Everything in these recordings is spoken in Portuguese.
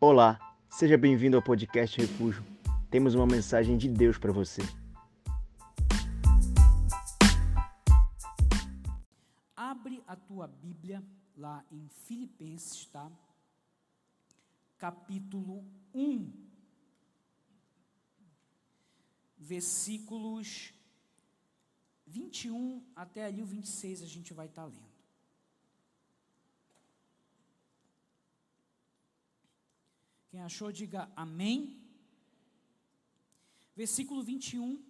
Olá, seja bem-vindo ao podcast Refúgio. Temos uma mensagem de Deus para você. Abre a tua Bíblia lá em Filipenses, tá? Capítulo 1. Versículos 21 até ali o 26 a gente vai estar tá lendo. Quem achou, diga amém. Versículo 21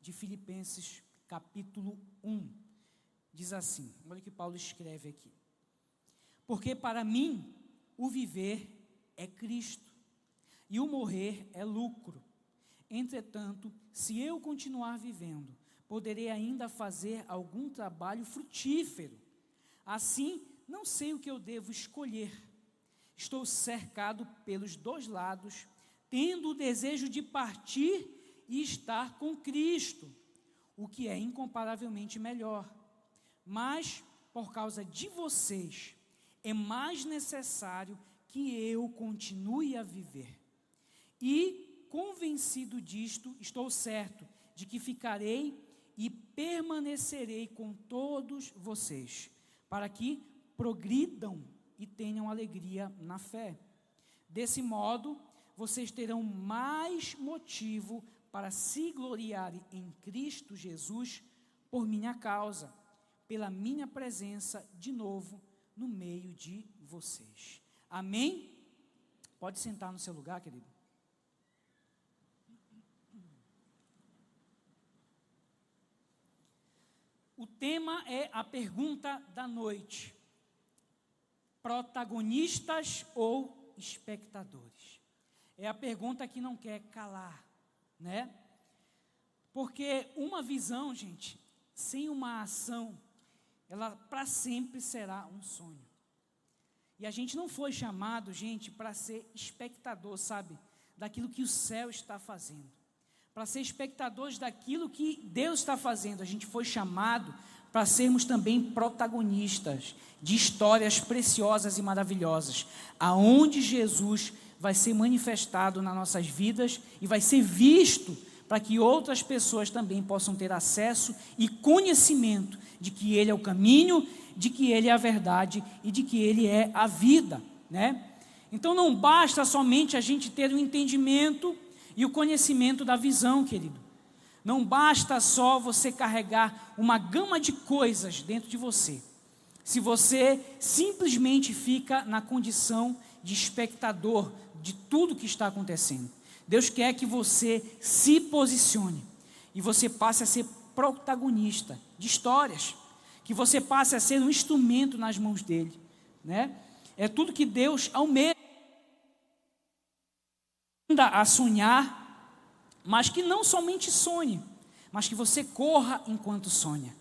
de Filipenses, capítulo 1. Diz assim: olha o que Paulo escreve aqui. Porque para mim o viver é Cristo e o morrer é lucro. Entretanto, se eu continuar vivendo, poderei ainda fazer algum trabalho frutífero. Assim, não sei o que eu devo escolher Estou cercado pelos dois lados, tendo o desejo de partir e estar com Cristo, o que é incomparavelmente melhor. Mas, por causa de vocês, é mais necessário que eu continue a viver. E, convencido disto, estou certo de que ficarei e permanecerei com todos vocês, para que progridam e tenham alegria na fé. Desse modo, vocês terão mais motivo para se gloriarem em Cristo Jesus por minha causa, pela minha presença de novo no meio de vocês. Amém? Pode sentar no seu lugar, querido. O tema é a pergunta da noite protagonistas ou espectadores? É a pergunta que não quer calar, né? Porque uma visão, gente, sem uma ação, ela para sempre será um sonho. E a gente não foi chamado, gente, para ser espectador, sabe, daquilo que o céu está fazendo. Para ser espectadores daquilo que Deus está fazendo. A gente foi chamado para sermos também protagonistas de histórias preciosas e maravilhosas, aonde Jesus vai ser manifestado nas nossas vidas e vai ser visto para que outras pessoas também possam ter acesso e conhecimento de que ele é o caminho, de que ele é a verdade e de que ele é a vida, né? Então não basta somente a gente ter o entendimento e o conhecimento da visão, querido. Não basta só você carregar uma gama de coisas dentro de você. Se você simplesmente fica na condição de espectador de tudo que está acontecendo. Deus quer que você se posicione e você passe a ser protagonista de histórias, que você passe a ser um instrumento nas mãos dele, né? É tudo que Deus almeja a sonhar mas que não somente sonhe, mas que você corra enquanto sonha.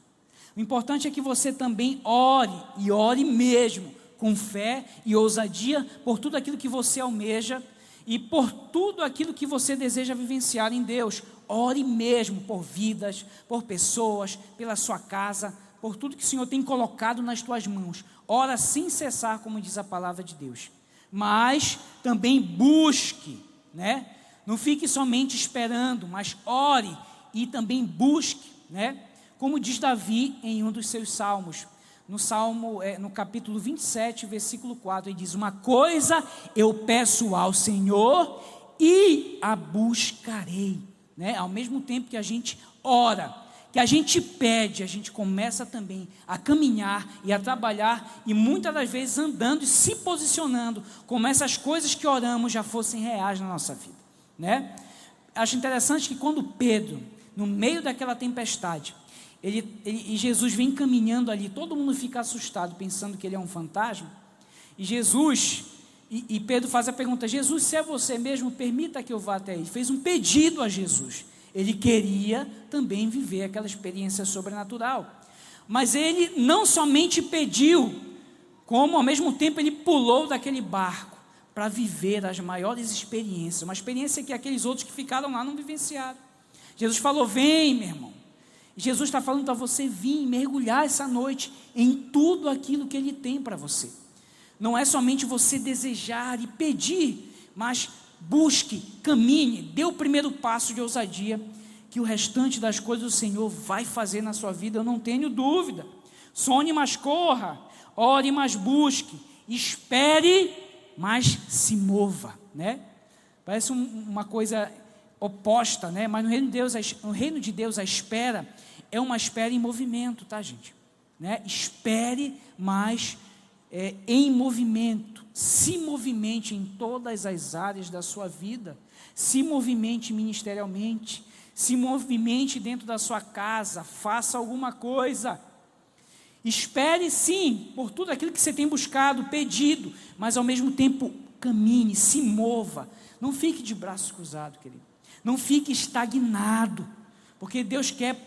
O importante é que você também ore, e ore mesmo, com fé e ousadia por tudo aquilo que você almeja e por tudo aquilo que você deseja vivenciar em Deus. Ore mesmo por vidas, por pessoas, pela sua casa, por tudo que o Senhor tem colocado nas tuas mãos. Ora sem cessar, como diz a palavra de Deus. Mas também busque, né? Não fique somente esperando, mas ore e também busque, né? Como diz Davi em um dos seus salmos, no Salmo, é, no capítulo 27, versículo 4, ele diz: Uma coisa eu peço ao Senhor e a buscarei. Né? Ao mesmo tempo que a gente ora, que a gente pede, a gente começa também a caminhar e a trabalhar, e muitas das vezes andando e se posicionando, como essas coisas que oramos já fossem reais na nossa vida né? Acho interessante que quando Pedro, no meio daquela tempestade, ele, ele, e Jesus vem caminhando ali, todo mundo fica assustado, pensando que ele é um fantasma, e Jesus, e, e Pedro faz a pergunta: Jesus, se é você mesmo, permita que eu vá até aí. Fez um pedido a Jesus. Ele queria também viver aquela experiência sobrenatural. Mas ele não somente pediu, como ao mesmo tempo ele pulou daquele barco para viver as maiores experiências, uma experiência que aqueles outros que ficaram lá não vivenciaram. Jesus falou: Vem, meu irmão. Jesus está falando para você vir mergulhar essa noite em tudo aquilo que Ele tem para você. Não é somente você desejar e pedir, mas busque, caminhe, dê o primeiro passo de ousadia, que o restante das coisas o Senhor vai fazer na sua vida, eu não tenho dúvida. Sonhe, mas corra, ore, mas busque, espere, mas se mova, né? Parece um, uma coisa oposta, né? Mas no reino de Deus, no reino de Deus a espera é uma espera em movimento, tá, gente? Né? Espere, mas é, em movimento. Se movimente em todas as áreas da sua vida. Se movimente ministerialmente. Se movimente dentro da sua casa. Faça alguma coisa. Espere sim por tudo aquilo que você tem buscado, pedido, mas ao mesmo tempo caminhe, se mova. Não fique de braços cruzados, querido. Não fique estagnado, porque Deus quer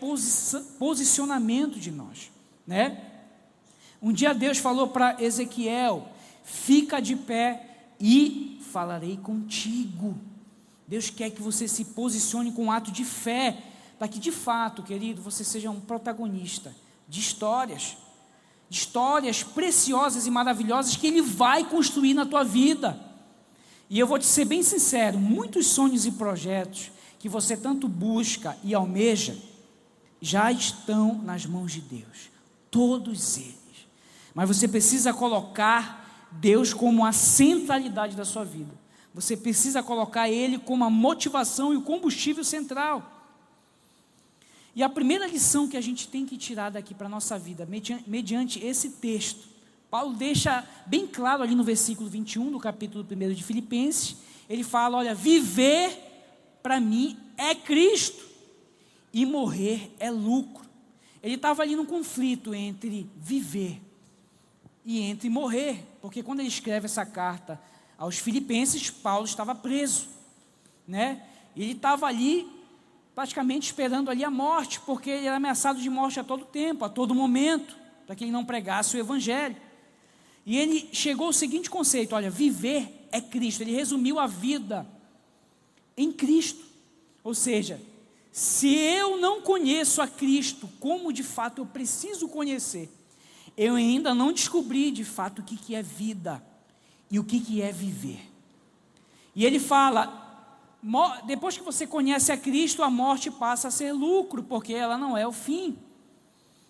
posicionamento de nós, né? Um dia Deus falou para Ezequiel: fica de pé e falarei contigo. Deus quer que você se posicione com um ato de fé, para que de fato, querido, você seja um protagonista de histórias, histórias preciosas e maravilhosas que Ele vai construir na tua vida. E eu vou te ser bem sincero: muitos sonhos e projetos que você tanto busca e almeja já estão nas mãos de Deus, todos eles. Mas você precisa colocar Deus como a centralidade da sua vida. Você precisa colocar Ele como a motivação e o combustível central. E a primeira lição que a gente tem que tirar daqui para a nossa vida, mediante esse texto, Paulo deixa bem claro ali no versículo 21 do capítulo 1 de Filipenses, ele fala: olha, viver para mim é Cristo e morrer é lucro. Ele estava ali num conflito entre viver e entre morrer, porque quando ele escreve essa carta aos Filipenses, Paulo estava preso, né? Ele estava ali praticamente esperando ali a morte, porque ele era ameaçado de morte a todo tempo, a todo momento, para que ele não pregasse o evangelho. E ele chegou ao seguinte conceito: olha, viver é Cristo. Ele resumiu a vida em Cristo. Ou seja, se eu não conheço a Cristo como de fato eu preciso conhecer, eu ainda não descobri de fato o que, que é vida e o que, que é viver. E ele fala: depois que você conhece a Cristo, a morte passa a ser lucro, porque ela não é o fim.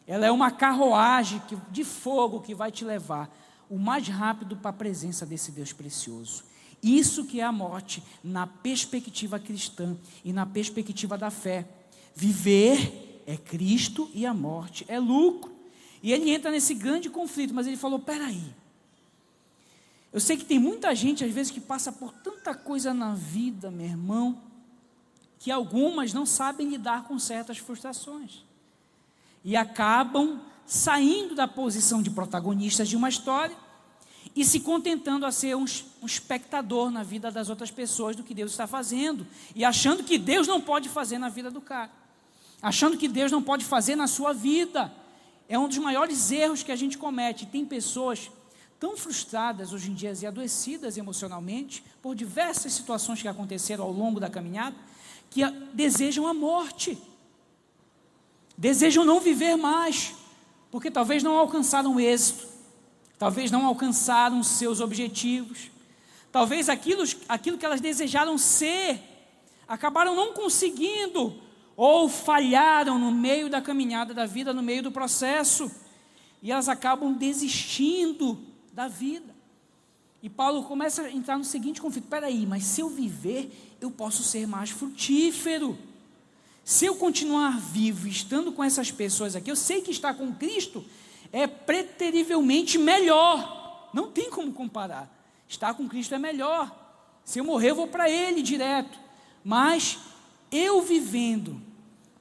Ela é uma carruagem de fogo que vai te levar o mais rápido para a presença desse Deus precioso. Isso que é a morte na perspectiva cristã e na perspectiva da fé. Viver é Cristo e a morte é lucro. E ele entra nesse grande conflito, mas ele falou: peraí. Eu sei que tem muita gente, às vezes, que passa por tanta coisa na vida, meu irmão, que algumas não sabem lidar com certas frustrações. E acabam saindo da posição de protagonistas de uma história e se contentando a ser um, um, espectador na vida das outras pessoas do que Deus está fazendo, e achando que Deus não pode fazer na vida do cara, achando que Deus não pode fazer na sua vida. É um dos maiores erros que a gente comete. Tem pessoas tão frustradas hoje em dia e adoecidas emocionalmente por diversas situações que aconteceram ao longo da caminhada, que desejam a morte, desejam não viver mais, porque talvez não alcançaram êxito talvez não alcançaram seus objetivos, talvez aquilo, aquilo que elas desejaram ser, acabaram não conseguindo, ou falharam no meio da caminhada da vida, no meio do processo, e elas acabam desistindo da vida. E Paulo começa a entrar no seguinte conflito: peraí, mas se eu viver, eu posso ser mais frutífero. Se eu continuar vivo, estando com essas pessoas aqui, eu sei que estar com Cristo é preterivelmente melhor. Não tem como comparar. Estar com Cristo é melhor. Se eu morrer, eu vou para Ele direto. Mas eu vivendo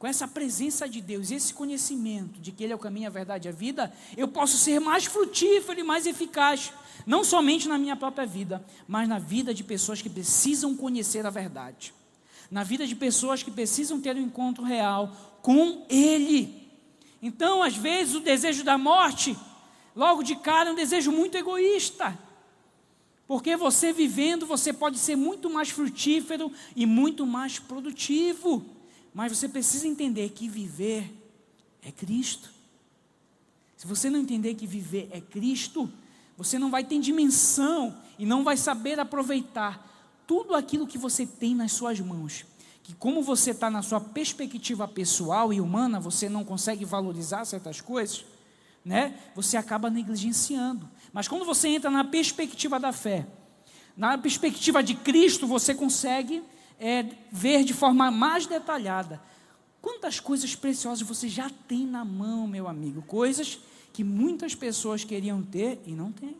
com essa presença de Deus, esse conhecimento de que Ele é o caminho, a verdade e a vida, eu posso ser mais frutífero e mais eficaz, não somente na minha própria vida, mas na vida de pessoas que precisam conhecer a verdade, na vida de pessoas que precisam ter um encontro real com Ele. Então, às vezes, o desejo da morte, logo de cara, é um desejo muito egoísta. Porque você vivendo, você pode ser muito mais frutífero e muito mais produtivo. Mas você precisa entender que viver é Cristo. Se você não entender que viver é Cristo, você não vai ter dimensão e não vai saber aproveitar tudo aquilo que você tem nas suas mãos, que como você está na sua perspectiva pessoal e humana, você não consegue valorizar certas coisas, né? Você acaba negligenciando. Mas quando você entra na perspectiva da fé, na perspectiva de Cristo, você consegue é, ver de forma mais detalhada quantas coisas preciosas você já tem na mão, meu amigo. Coisas que muitas pessoas queriam ter e não têm.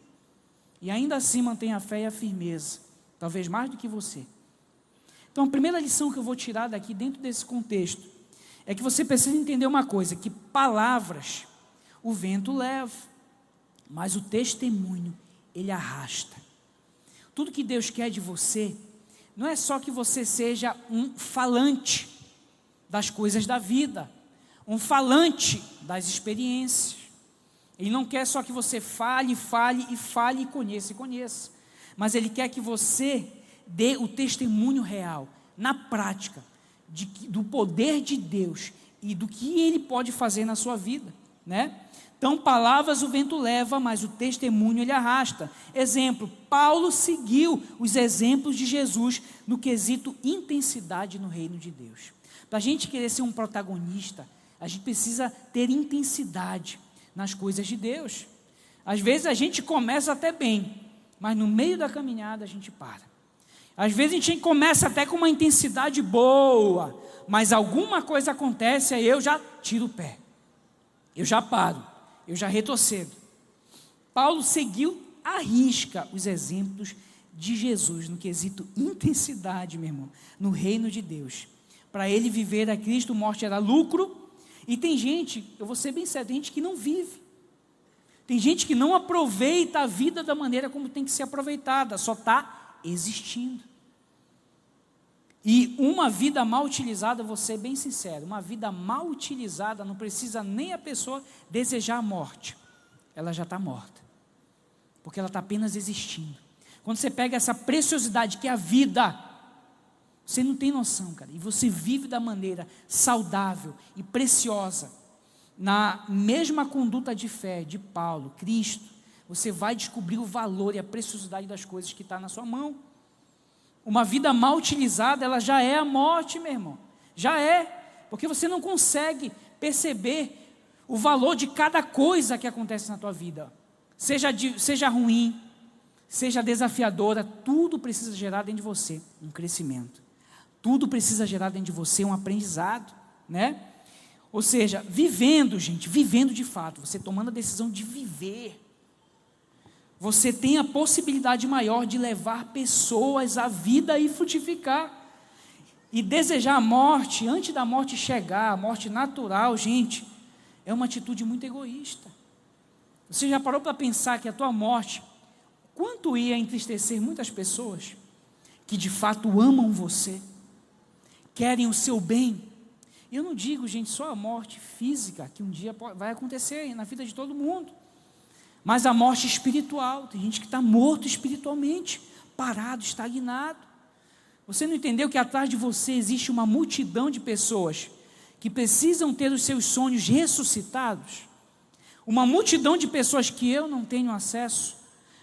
E ainda assim mantém a fé e a firmeza, talvez mais do que você. Então, a primeira lição que eu vou tirar daqui, dentro desse contexto, é que você precisa entender uma coisa: que palavras o vento leva, mas o testemunho ele arrasta. Tudo que Deus quer de você não é só que você seja um falante das coisas da vida, um falante das experiências. Ele não quer só que você fale, fale e fale e conheça e conheça, mas ele quer que você dê o testemunho real, na prática, de, do poder de Deus e do que ele pode fazer na sua vida, né? Então, palavras o vento leva, mas o testemunho ele arrasta. Exemplo: Paulo seguiu os exemplos de Jesus no quesito intensidade no reino de Deus. Para a gente querer ser um protagonista, a gente precisa ter intensidade nas coisas de Deus. Às vezes a gente começa até bem, mas no meio da caminhada a gente para. Às vezes a gente começa até com uma intensidade boa, mas alguma coisa acontece, aí eu já tiro o pé, eu já paro eu já retrocedo. Paulo seguiu à risca os exemplos de Jesus no quesito intensidade, meu irmão, no reino de Deus. Para ele viver a Cristo, morte era lucro. E tem gente, eu vou ser bem sério, tem gente que não vive. Tem gente que não aproveita a vida da maneira como tem que ser aproveitada, só está existindo. E uma vida mal utilizada, vou ser bem sincero, uma vida mal utilizada não precisa nem a pessoa desejar a morte, ela já está morta, porque ela está apenas existindo. Quando você pega essa preciosidade que é a vida, você não tem noção, cara, e você vive da maneira saudável e preciosa, na mesma conduta de fé de Paulo, Cristo, você vai descobrir o valor e a preciosidade das coisas que está na sua mão. Uma vida mal utilizada, ela já é a morte, meu irmão. Já é. Porque você não consegue perceber o valor de cada coisa que acontece na tua vida. Seja, seja ruim, seja desafiadora, tudo precisa gerar dentro de você um crescimento. Tudo precisa gerar dentro de você um aprendizado, né? Ou seja, vivendo, gente, vivendo de fato, você tomando a decisão de viver você tem a possibilidade maior de levar pessoas à vida e frutificar. E desejar a morte antes da morte chegar, a morte natural, gente, é uma atitude muito egoísta. Você já parou para pensar que a tua morte, quanto ia entristecer muitas pessoas que de fato amam você, querem o seu bem? Eu não digo, gente, só a morte física, que um dia vai acontecer na vida de todo mundo. Mas a morte espiritual, tem gente que está morto espiritualmente, parado, estagnado. Você não entendeu que atrás de você existe uma multidão de pessoas que precisam ter os seus sonhos ressuscitados? Uma multidão de pessoas que eu não tenho acesso,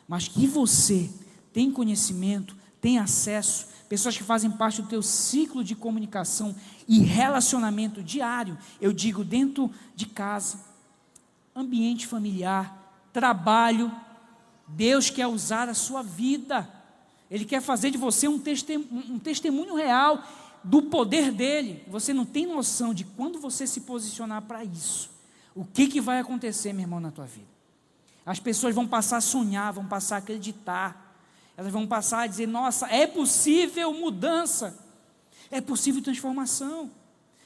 mas que você tem conhecimento, tem acesso, pessoas que fazem parte do teu ciclo de comunicação e relacionamento diário, eu digo dentro de casa, ambiente familiar, trabalho. Deus quer usar a sua vida. Ele quer fazer de você um testemunho, um testemunho real do poder dele. Você não tem noção de quando você se posicionar para isso. O que, que vai acontecer, meu irmão, na tua vida? As pessoas vão passar a sonhar, vão passar a acreditar. Elas vão passar a dizer: nossa, é possível mudança, é possível transformação,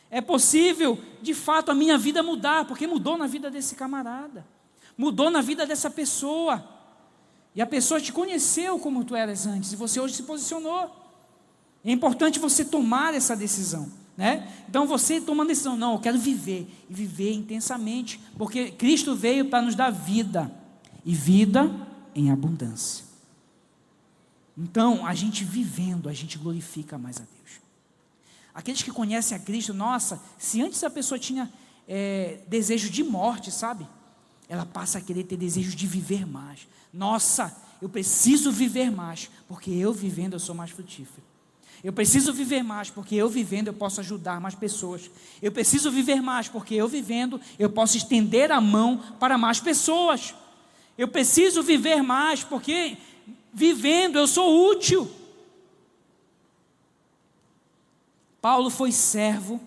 é possível, de fato, a minha vida mudar, porque mudou na vida desse camarada mudou na vida dessa pessoa. E a pessoa te conheceu como tu eras antes, e você hoje se posicionou. É importante você tomar essa decisão. Né? Então você toma a decisão, não, eu quero viver, e viver intensamente, porque Cristo veio para nos dar vida, e vida em abundância. Então, a gente vivendo, a gente glorifica mais a Deus. Aqueles que conhecem a Cristo, nossa, se antes a pessoa tinha é, desejo de morte, sabe? Ela passa a querer ter desejo de viver mais. Nossa, eu preciso viver mais, porque eu vivendo eu sou mais frutífero. Eu preciso viver mais, porque eu vivendo eu posso ajudar mais pessoas. Eu preciso viver mais, porque eu vivendo eu posso estender a mão para mais pessoas. Eu preciso viver mais, porque vivendo eu sou útil. Paulo foi servo,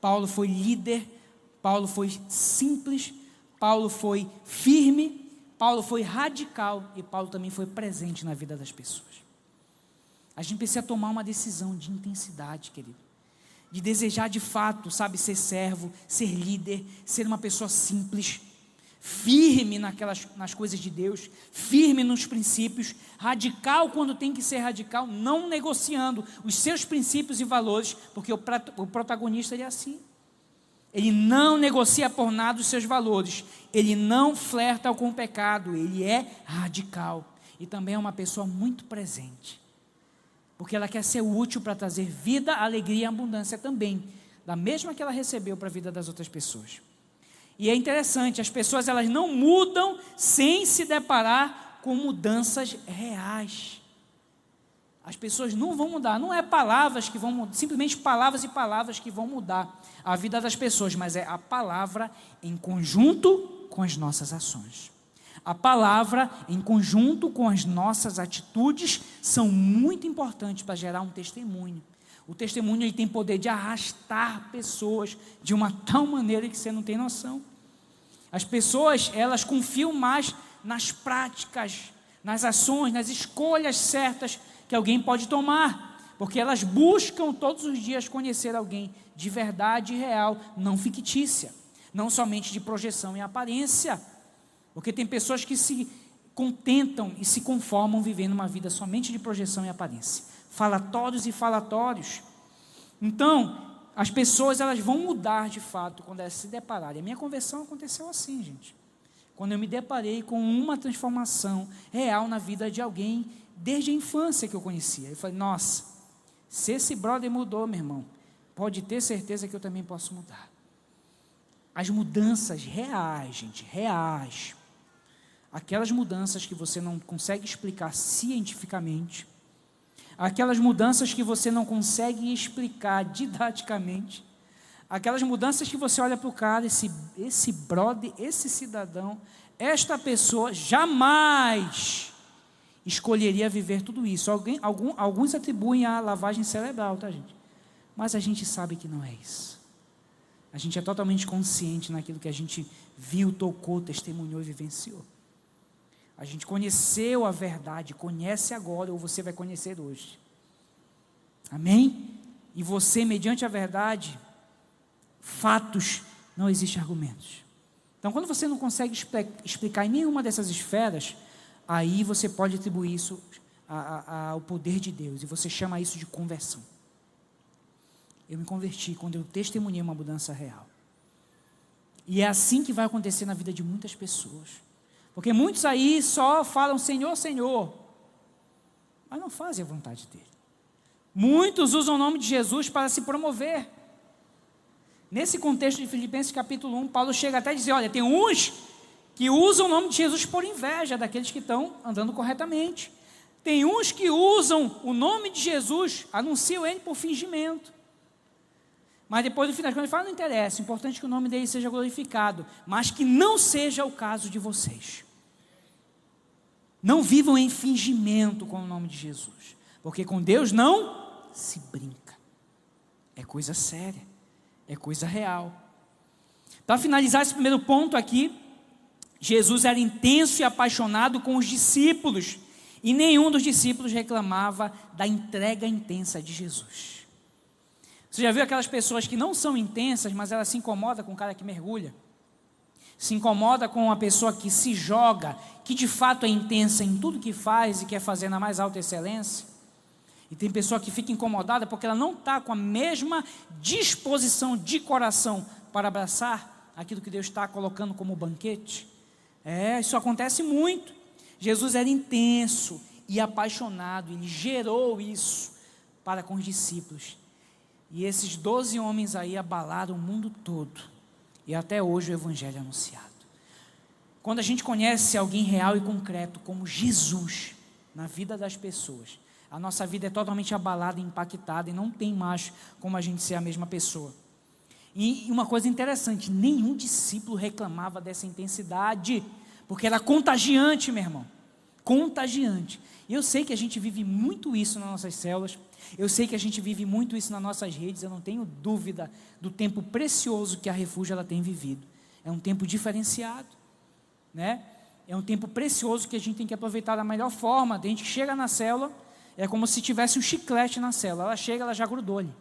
Paulo foi líder, Paulo foi simples, Paulo foi firme, Paulo foi radical e Paulo também foi presente na vida das pessoas. A gente precisa tomar uma decisão de intensidade, querido. De desejar de fato, sabe, ser servo, ser líder, ser uma pessoa simples, firme naquelas, nas coisas de Deus, firme nos princípios, radical quando tem que ser radical, não negociando os seus princípios e valores, porque o, o protagonista é assim. Ele não negocia por nada os seus valores, ele não flerta com o pecado, ele é radical. E também é uma pessoa muito presente. Porque ela quer ser útil para trazer vida, alegria e abundância também, da mesma que ela recebeu para a vida das outras pessoas. E é interessante, as pessoas elas não mudam sem se deparar com mudanças reais. As pessoas não vão mudar, não é palavras que vão mudar, simplesmente palavras e palavras que vão mudar a vida das pessoas, mas é a palavra em conjunto com as nossas ações. A palavra, em conjunto com as nossas atitudes, são muito importantes para gerar um testemunho. O testemunho ele tem poder de arrastar pessoas de uma tal maneira que você não tem noção. As pessoas, elas confiam mais nas práticas, nas ações, nas escolhas certas que alguém pode tomar, porque elas buscam todos os dias conhecer alguém de verdade e real, não fictícia, não somente de projeção e aparência. Porque tem pessoas que se contentam e se conformam vivendo uma vida somente de projeção e aparência, falatórios e falatórios. Então, as pessoas elas vão mudar de fato quando elas se depararem. A minha conversão aconteceu assim, gente. Quando eu me deparei com uma transformação real na vida de alguém desde a infância que eu conhecia. Eu falei, nossa, se esse brother mudou, meu irmão, pode ter certeza que eu também posso mudar. As mudanças reais, gente, reais, aquelas mudanças que você não consegue explicar cientificamente, aquelas mudanças que você não consegue explicar didaticamente, aquelas mudanças que você olha para o cara, esse, esse brother, esse cidadão, esta pessoa jamais escolheria viver tudo isso. Alguém, algum, alguns atribuem a lavagem cerebral, tá, gente? Mas a gente sabe que não é isso. A gente é totalmente consciente naquilo que a gente viu, tocou, testemunhou e vivenciou. A gente conheceu a verdade, conhece agora, ou você vai conhecer hoje. Amém? E você, mediante a verdade, fatos, não existe argumentos. Então, quando você não consegue explicar em nenhuma dessas esferas, aí você pode atribuir isso ao poder de Deus, e você chama isso de conversão. Eu me converti quando eu testemunhei uma mudança real. E é assim que vai acontecer na vida de muitas pessoas. Porque muitos aí só falam Senhor, Senhor, mas não fazem a vontade dele. Muitos usam o nome de Jesus para se promover. Nesse contexto de Filipenses capítulo 1, Paulo chega até a dizer: olha, tem uns que usam o nome de Jesus por inveja daqueles que estão andando corretamente. Tem uns que usam o nome de Jesus, anunciam ele por fingimento. Mas depois, no final das contas, fala: não interessa, o importante é que o nome dele seja glorificado, mas que não seja o caso de vocês. Não vivam em fingimento com o nome de Jesus, porque com Deus não se brinca. É coisa séria, é coisa real. Para finalizar esse primeiro ponto aqui, Jesus era intenso e apaixonado com os discípulos, e nenhum dos discípulos reclamava da entrega intensa de Jesus. Você já viu aquelas pessoas que não são intensas, mas elas se incomodam com o cara que mergulha? se incomoda com uma pessoa que se joga, que de fato é intensa em tudo que faz e quer fazer na mais alta excelência. E tem pessoa que fica incomodada porque ela não está com a mesma disposição de coração para abraçar aquilo que Deus está colocando como banquete. É, isso acontece muito. Jesus era intenso e apaixonado, ele gerou isso para com os discípulos. E esses doze homens aí abalaram o mundo todo e até hoje o Evangelho é anunciado. Quando a gente conhece alguém real e concreto, como Jesus, na vida das pessoas, a nossa vida é totalmente abalada, impactada e não tem mais como a gente ser a mesma pessoa. E uma coisa interessante: nenhum discípulo reclamava dessa intensidade, porque era contagiante, meu irmão. Contagiante. E eu sei que a gente vive muito isso nas nossas células, eu sei que a gente vive muito isso nas nossas redes, eu não tenho dúvida do tempo precioso que a Refúgio ela tem vivido. É um tempo diferenciado, né? É um tempo precioso que a gente tem que aproveitar da melhor forma. A gente chega na célula, é como se tivesse um chiclete na célula. Ela chega, ela já grudou ali.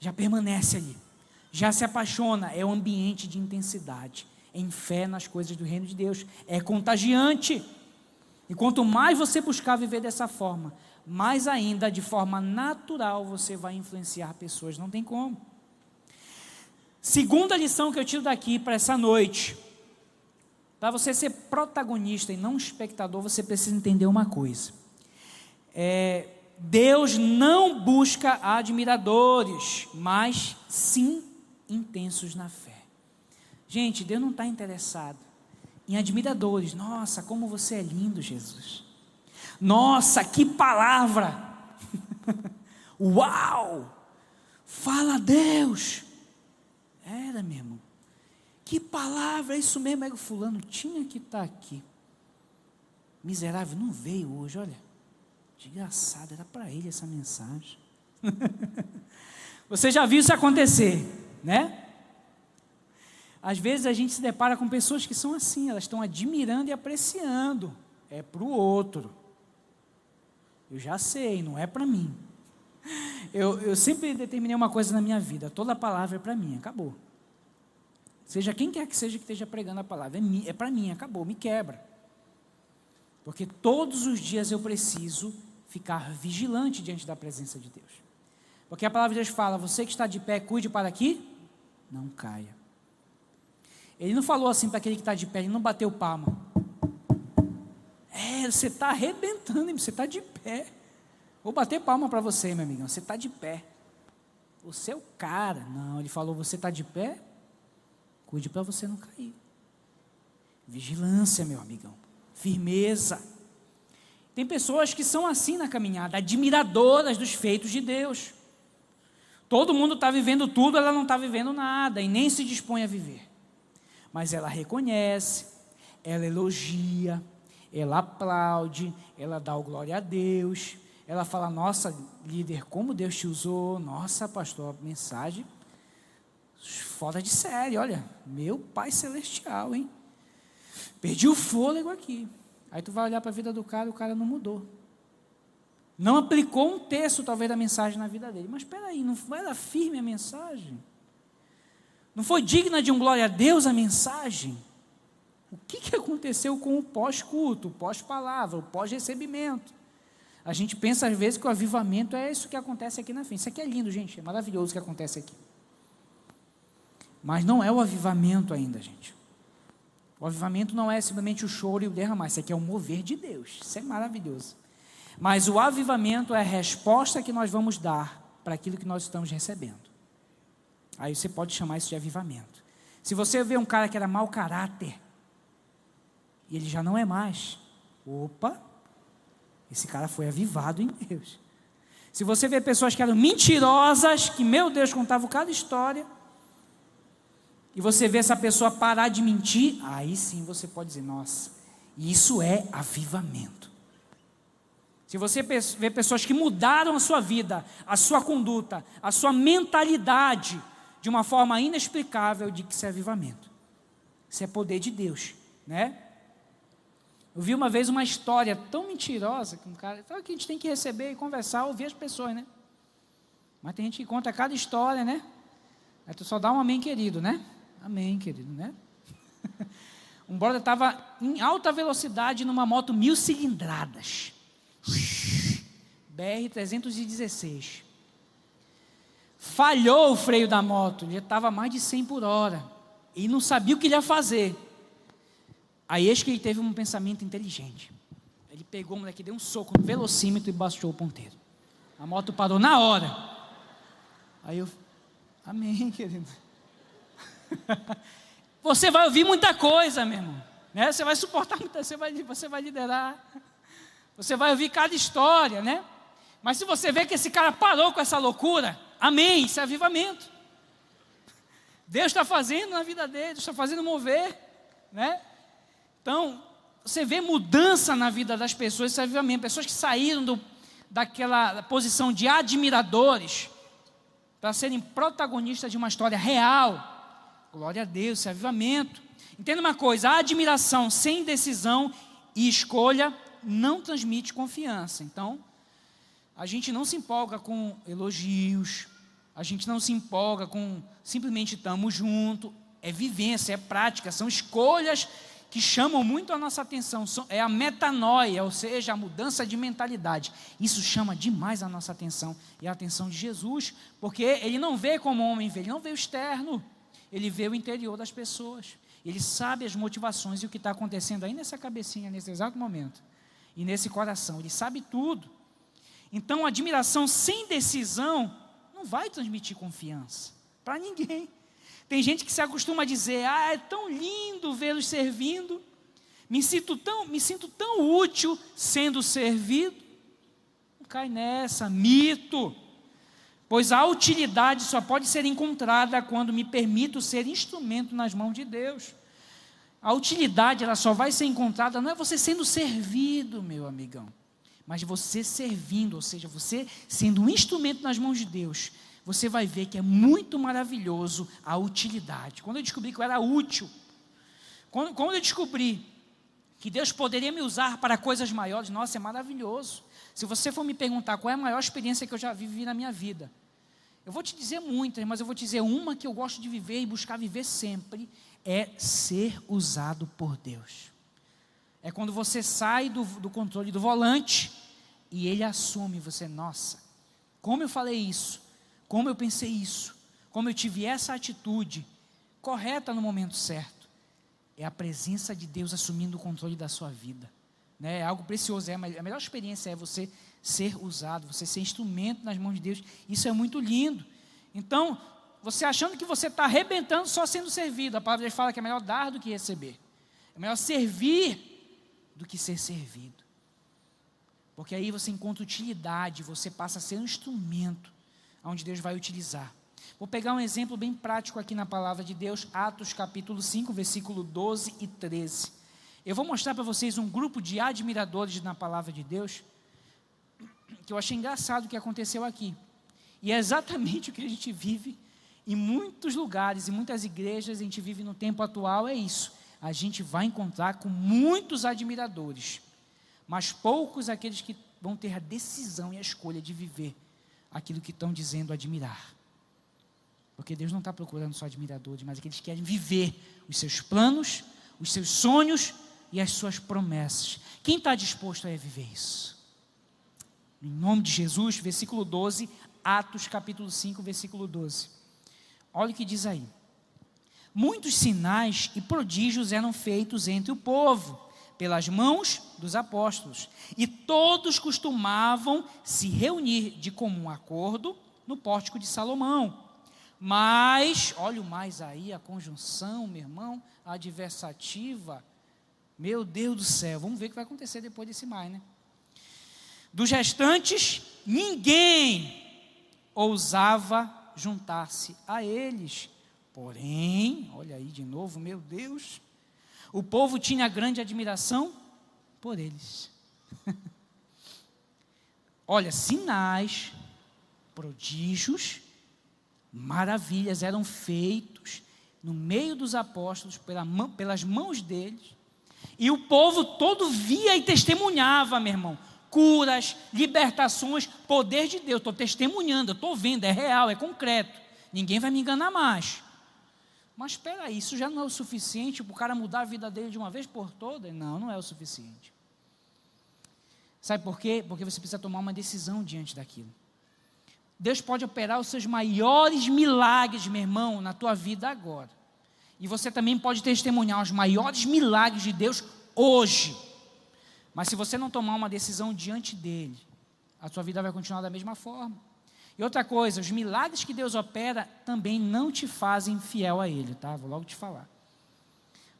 Já permanece ali. Já se apaixona. É um ambiente de intensidade. Em fé nas coisas do reino de Deus. É contagiante. E quanto mais você buscar viver dessa forma, mais ainda de forma natural você vai influenciar pessoas. Não tem como. Segunda lição que eu tiro daqui para essa noite para você ser protagonista e não espectador, você precisa entender uma coisa. É, Deus não busca admiradores, mas sim intensos na fé. Gente, Deus não está interessado em admiradores. Nossa, como você é lindo, Jesus. Nossa, que palavra! Uau! Fala Deus! Era, meu irmão. Que palavra, é isso mesmo, é o fulano tinha que estar tá aqui. Miserável, não veio hoje, olha. Desgraçado, era para ele essa mensagem. Você já viu isso acontecer, né? Às vezes a gente se depara com pessoas que são assim, elas estão admirando e apreciando. É para o outro. Eu já sei, não é para mim. Eu, eu sempre determinei uma coisa na minha vida: toda palavra é para mim, acabou. Seja quem quer que seja que esteja pregando a palavra, é, é para mim, acabou, me quebra. Porque todos os dias eu preciso ficar vigilante diante da presença de Deus. Porque a palavra de Deus fala: você que está de pé, cuide para que não caia. Ele não falou assim para aquele que está de pé, ele não bateu palma. É, você está arrebentando, você está de pé. Vou bater palma para você, meu amigão, você está de pé. Você é o cara. Não, ele falou: você está de pé, Cuide para você não cair. Vigilância, meu amigão. Firmeza. Tem pessoas que são assim na caminhada, admiradoras dos feitos de Deus. Todo mundo está vivendo tudo, ela não está vivendo nada e nem se dispõe a viver. Mas ela reconhece, ela elogia, ela aplaude, ela dá o glória a Deus. Ela fala: Nossa, líder, como Deus te usou. Nossa, pastor, mensagem fora de série, olha, meu Pai Celestial, hein? Perdi o fôlego aqui. Aí tu vai olhar para a vida do cara, o cara não mudou. Não aplicou um terço, talvez, da mensagem na vida dele. Mas espera aí, não era firme a mensagem? Não foi digna de um glória a Deus a mensagem? O que, que aconteceu com o pós-culto, o pós-palavra, o pós-recebimento? A gente pensa às vezes que o avivamento é isso que acontece aqui na frente. Isso aqui é lindo, gente, é maravilhoso o que acontece aqui. Mas não é o avivamento ainda, gente. O avivamento não é simplesmente o choro e o derramar, isso aqui é o mover de Deus. Isso é maravilhoso. Mas o avivamento é a resposta que nós vamos dar para aquilo que nós estamos recebendo. Aí você pode chamar isso de avivamento. Se você vê um cara que era mau caráter, e ele já não é mais, opa, esse cara foi avivado em Deus. Se você vê pessoas que eram mentirosas, que, meu Deus, contavam cada história, e você vê essa pessoa parar de mentir, aí sim você pode dizer: nossa, isso é avivamento. Se você vê pessoas que mudaram a sua vida, a sua conduta, a sua mentalidade de uma forma inexplicável, de que isso é avivamento. Isso é poder de Deus, né? Eu vi uma vez uma história tão mentirosa que um cara, então que a gente tem que receber e conversar, ouvir as pessoas, né? Mas tem gente que conta cada história, né? Aí tu só dá um amém querido, né? Amém, querido, né? Um brother estava em alta velocidade numa moto mil cilindradas. BR 316. Falhou o freio da moto, ele estava mais de 100 por hora. E não sabia o que ia fazer. Aí eis que ele teve um pensamento inteligente. Ele pegou o moleque, deu um soco no velocímetro e baixou o ponteiro. A moto parou na hora. Aí eu, amém, querido. Você vai ouvir muita coisa, meu irmão. né? Você vai suportar muita, você vai, você vai liderar. Você vai ouvir cada história, né? Mas se você vê que esse cara parou com essa loucura, amém, isso é avivamento. Deus está fazendo na vida dele, Deus está fazendo mover, né? Então, você vê mudança na vida das pessoas, isso é avivamento. Pessoas que saíram do, daquela posição de admiradores para serem protagonistas de uma história real. Glória a Deus, isso é avivamento. Entenda uma coisa: a admiração sem decisão e escolha não transmite confiança. Então, a gente não se empolga com elogios, a gente não se empolga com simplesmente estamos juntos. É vivência, é prática, são escolhas que chamam muito a nossa atenção. É a metanoia, ou seja, a mudança de mentalidade. Isso chama demais a nossa atenção e a atenção de Jesus, porque ele não vê como homem vê, ele não vê o externo, ele vê o interior das pessoas. Ele sabe as motivações e o que está acontecendo aí nessa cabecinha, nesse exato momento e nesse coração. Ele sabe tudo. Então, admiração sem decisão não vai transmitir confiança para ninguém. Tem gente que se acostuma a dizer: "Ah, é tão lindo vê-los servindo. Me sinto tão, me sinto tão útil sendo servido". Não cai nessa, mito. Pois a utilidade só pode ser encontrada quando me permito ser instrumento nas mãos de Deus. A utilidade ela só vai ser encontrada não é você sendo servido, meu amigão, mas você servindo, ou seja, você sendo um instrumento nas mãos de Deus. Você vai ver que é muito maravilhoso a utilidade. Quando eu descobri que eu era útil, quando, quando eu descobri que Deus poderia me usar para coisas maiores, nossa, é maravilhoso. Se você for me perguntar qual é a maior experiência que eu já vivi na minha vida, eu vou te dizer muitas, mas eu vou te dizer uma que eu gosto de viver e buscar viver sempre, é ser usado por Deus. É quando você sai do, do controle do volante e ele assume você, nossa, como eu falei isso, como eu pensei isso, como eu tive essa atitude correta no momento certo. É a presença de Deus assumindo o controle da sua vida. Né? É algo precioso. É a melhor experiência é você ser usado, você ser instrumento nas mãos de Deus. Isso é muito lindo. Então, você achando que você está arrebentando só sendo servido. A palavra de Deus fala que é melhor dar do que receber. É melhor servir do que ser servido. Porque aí você encontra utilidade, você passa a ser um instrumento onde Deus vai utilizar. Vou pegar um exemplo bem prático aqui na palavra de Deus, Atos capítulo 5, versículo 12 e 13. Eu vou mostrar para vocês um grupo de admiradores na palavra de Deus, que eu achei engraçado o que aconteceu aqui. E é exatamente o que a gente vive em muitos lugares, em muitas igrejas, a gente vive no tempo atual, é isso. A gente vai encontrar com muitos admiradores, mas poucos aqueles que vão ter a decisão e a escolha de viver aquilo que estão dizendo admirar. Porque Deus não está procurando só admiradores, mas aqueles que querem viver os seus planos, os seus sonhos e as suas promessas. Quem está disposto a viver isso? Em nome de Jesus, versículo 12, Atos capítulo 5, versículo 12. Olha o que diz aí. Muitos sinais e prodígios eram feitos entre o povo, pelas mãos dos apóstolos, e todos costumavam se reunir de comum acordo no pórtico de Salomão. Mas, olha o mais aí, a conjunção, meu irmão, a adversativa. Meu Deus do céu, vamos ver o que vai acontecer depois desse mais, né? Dos restantes, ninguém ousava juntar-se a eles. Porém, olha aí de novo, meu Deus, o povo tinha grande admiração por eles. olha, sinais, prodígios, maravilhas eram feitos no meio dos apóstolos, pela pelas mãos deles, e o povo todo via e testemunhava, meu irmão, curas, libertações, poder de Deus. Estou testemunhando, estou vendo, é real, é concreto. Ninguém vai me enganar mais. Mas espera aí, isso já não é o suficiente para o cara mudar a vida dele de uma vez por todas? Não, não é o suficiente. Sabe por quê? Porque você precisa tomar uma decisão diante daquilo. Deus pode operar os seus maiores milagres, meu irmão, na tua vida agora. E você também pode testemunhar os maiores milagres de Deus hoje. Mas se você não tomar uma decisão diante dele, a sua vida vai continuar da mesma forma. E outra coisa, os milagres que Deus opera também não te fazem fiel a ele, tá? Vou logo te falar.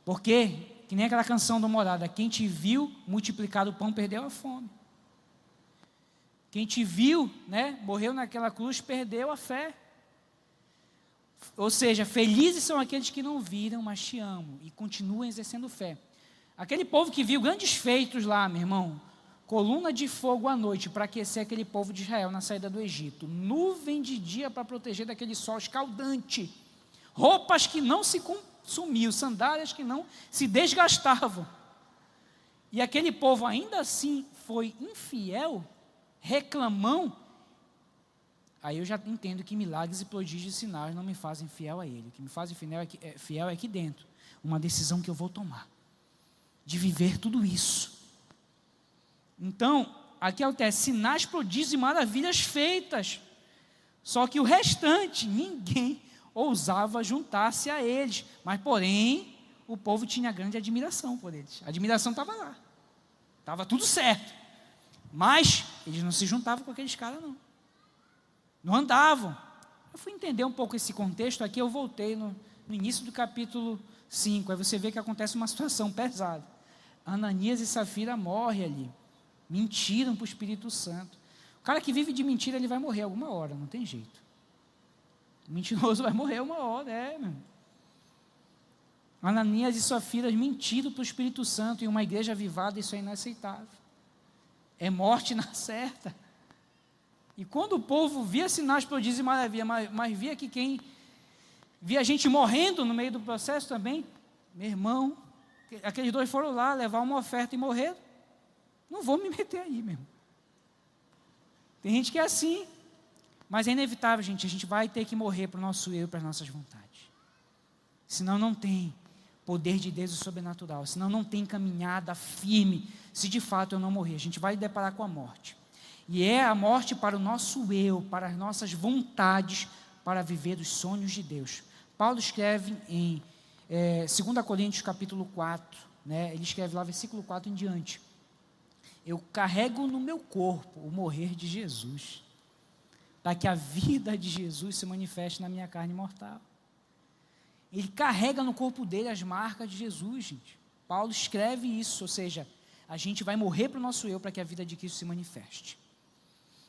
Porque que nem aquela canção do Morada, quem te viu multiplicar o pão perdeu a fome. Quem te viu, né, morreu naquela cruz, perdeu a fé. Ou seja, felizes são aqueles que não viram, mas te amam e continuam exercendo fé. Aquele povo que viu grandes feitos lá, meu irmão, coluna de fogo à noite para aquecer aquele povo de Israel na saída do Egito, nuvem de dia para proteger daquele sol escaldante, roupas que não se consumiam, sandálias que não se desgastavam. E aquele povo ainda assim foi infiel, reclamão. Aí eu já entendo que milagres e prodígios e sinais não me fazem fiel a Ele. O que me fazem fiel é aqui, é, fiel é aqui dentro. Uma decisão que eu vou tomar. De viver tudo isso então, aqui acontece sinais, prodígios e maravilhas feitas. Só que o restante, ninguém ousava juntar-se a eles. Mas, porém, o povo tinha grande admiração por eles. A admiração estava lá. Estava tudo certo. Mas eles não se juntavam com aqueles caras, não. Não andavam. Eu fui entender um pouco esse contexto aqui, eu voltei no, no início do capítulo 5. Aí você vê que acontece uma situação pesada. Ananias e Safira morrem ali. Mentiram para o Espírito Santo. O cara que vive de mentira, ele vai morrer alguma hora, não tem jeito. O mentiroso vai morrer uma hora, é, meu. Ananias e sua filha mentiram para o Espírito Santo em uma igreja avivada, isso é inaceitável. É morte na certa. E quando o povo via sinais, prodígios e maravilha, mas, mas via que quem via gente morrendo no meio do processo também, meu irmão, aqueles dois foram lá levar uma oferta e morreram. Não vou me meter aí mesmo. Tem gente que é assim. Mas é inevitável, gente. A gente vai ter que morrer para o nosso eu, para as nossas vontades. Senão não tem poder de Deus sobrenatural. Senão não tem caminhada firme. Se de fato eu não morrer, a gente vai deparar com a morte. E é a morte para o nosso eu, para as nossas vontades, para viver os sonhos de Deus. Paulo escreve em é, 2 Coríntios capítulo 4, né, ele escreve lá versículo 4 em diante eu carrego no meu corpo o morrer de Jesus, para que a vida de Jesus se manifeste na minha carne mortal. Ele carrega no corpo dele as marcas de Jesus, gente. Paulo escreve isso, ou seja, a gente vai morrer para o nosso eu para que a vida de Cristo se manifeste.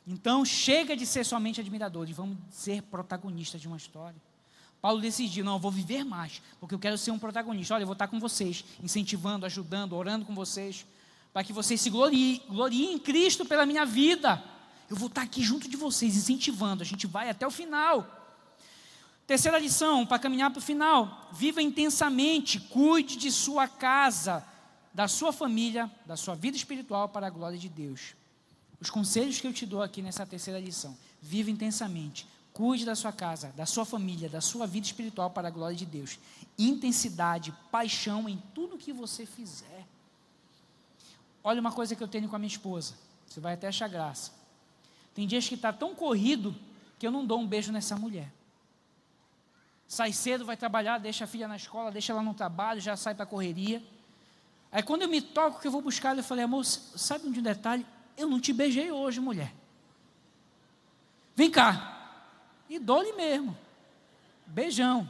Então, chega de ser somente admiradores, vamos ser protagonistas de uma história. Paulo decidiu, não, eu vou viver mais, porque eu quero ser um protagonista. Olha, eu vou estar com vocês, incentivando, ajudando, orando com vocês para que vocês se gloriem, gloriem em Cristo pela minha vida. Eu vou estar aqui junto de vocês, incentivando. A gente vai até o final. Terceira lição, para caminhar para o final: viva intensamente, cuide de sua casa, da sua família, da sua vida espiritual para a glória de Deus. Os conselhos que eu te dou aqui nessa terceira lição: viva intensamente, cuide da sua casa, da sua família, da sua vida espiritual para a glória de Deus. Intensidade, paixão em tudo que você fizer. Olha uma coisa que eu tenho com a minha esposa. Você vai até achar graça. Tem dias que está tão corrido que eu não dou um beijo nessa mulher. Sai cedo, vai trabalhar, deixa a filha na escola, deixa ela no trabalho, já sai para a correria. Aí quando eu me toco que eu vou buscar, eu falei, amor, sabe um detalhe? Eu não te beijei hoje, mulher. Vem cá. E dou-lhe mesmo. Beijão.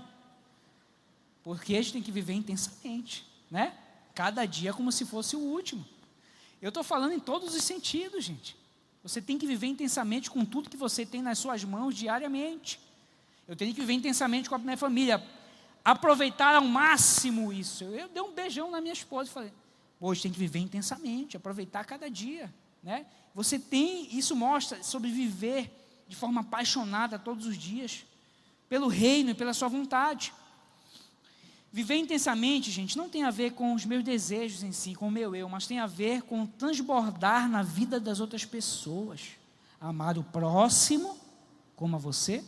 Porque a gente tem que viver intensamente, né? Cada dia como se fosse o último. Eu estou falando em todos os sentidos, gente. Você tem que viver intensamente com tudo que você tem nas suas mãos diariamente. Eu tenho que viver intensamente com a minha família. Aproveitar ao máximo isso. Eu dei um beijão na minha esposa e falei: hoje tem que viver intensamente, aproveitar cada dia. Né? Você tem, isso mostra sobre viver de forma apaixonada todos os dias, pelo reino e pela sua vontade. Viver intensamente, gente, não tem a ver com os meus desejos em si, com o meu eu, mas tem a ver com transbordar na vida das outras pessoas. Amar o próximo como a você